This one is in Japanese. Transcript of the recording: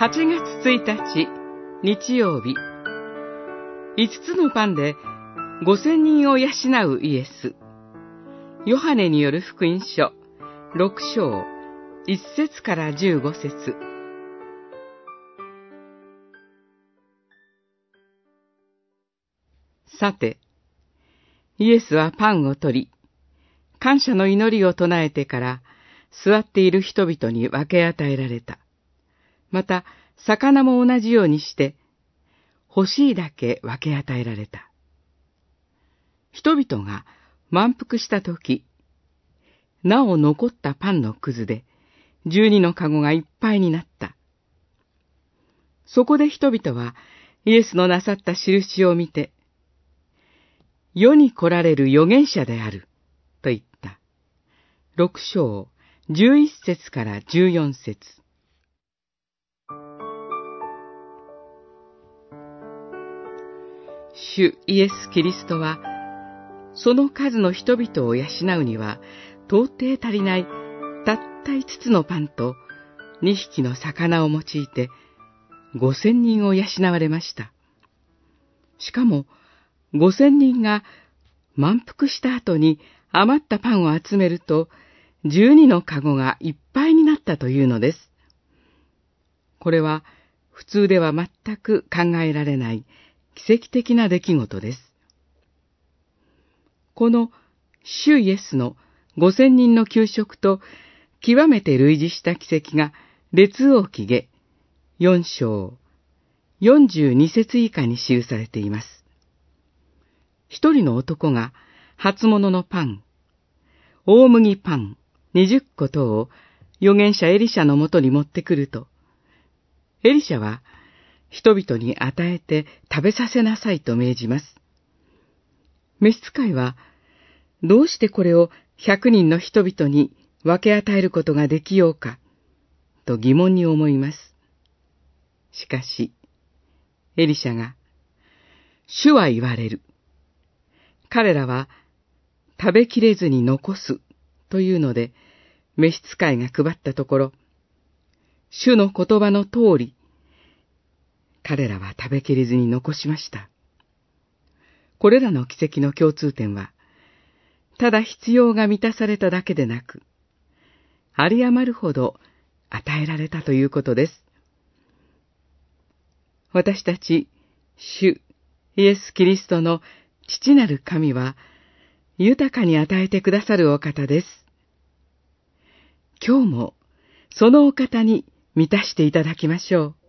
8月1日、日曜日。5つのパンで5000人を養うイエス。ヨハネによる福音書、6章、1節から15節さて、イエスはパンを取り、感謝の祈りを唱えてから、座っている人々に分け与えられた。また、魚も同じようにして、欲しいだけ分け与えられた。人々が満腹したとき、なお残ったパンのくずで、十二の籠がいっぱいになった。そこで人々は、イエスのなさった印を見て、世に来られる預言者である、と言った。六章、十一節から十四節。主イエス・キリストは、その数の人々を養うには、到底足りないたった五つのパンと二匹の魚を用いて、五千人を養われました。しかも、五千人が満腹した後に余ったパンを集めると、十二のカゴがいっぱいになったというのです。これは普通では全く考えられない奇跡的な出来事です。この主イエスの五千人の給食と極めて類似した奇跡が列王記下四章四十二節以下に記されています。一人の男が初物のパン、大麦パン二十個等を預言者エリシャのもとに持ってくると、エリシャは人々に与えて食べさせなさいと命じます。召使いは、どうしてこれを百人の人々に分け与えることができようか、と疑問に思います。しかし、エリシャが、主は言われる。彼らは食べきれずに残すというので、召使いが配ったところ、主の言葉の通り、彼らは食べきれずに残しました。これらの奇跡の共通点は、ただ必要が満たされただけでなく、有り余るほど与えられたということです。私たち、主、イエス・キリストの父なる神は、豊かに与えてくださるお方です。今日も、そのお方に満たしていただきましょう。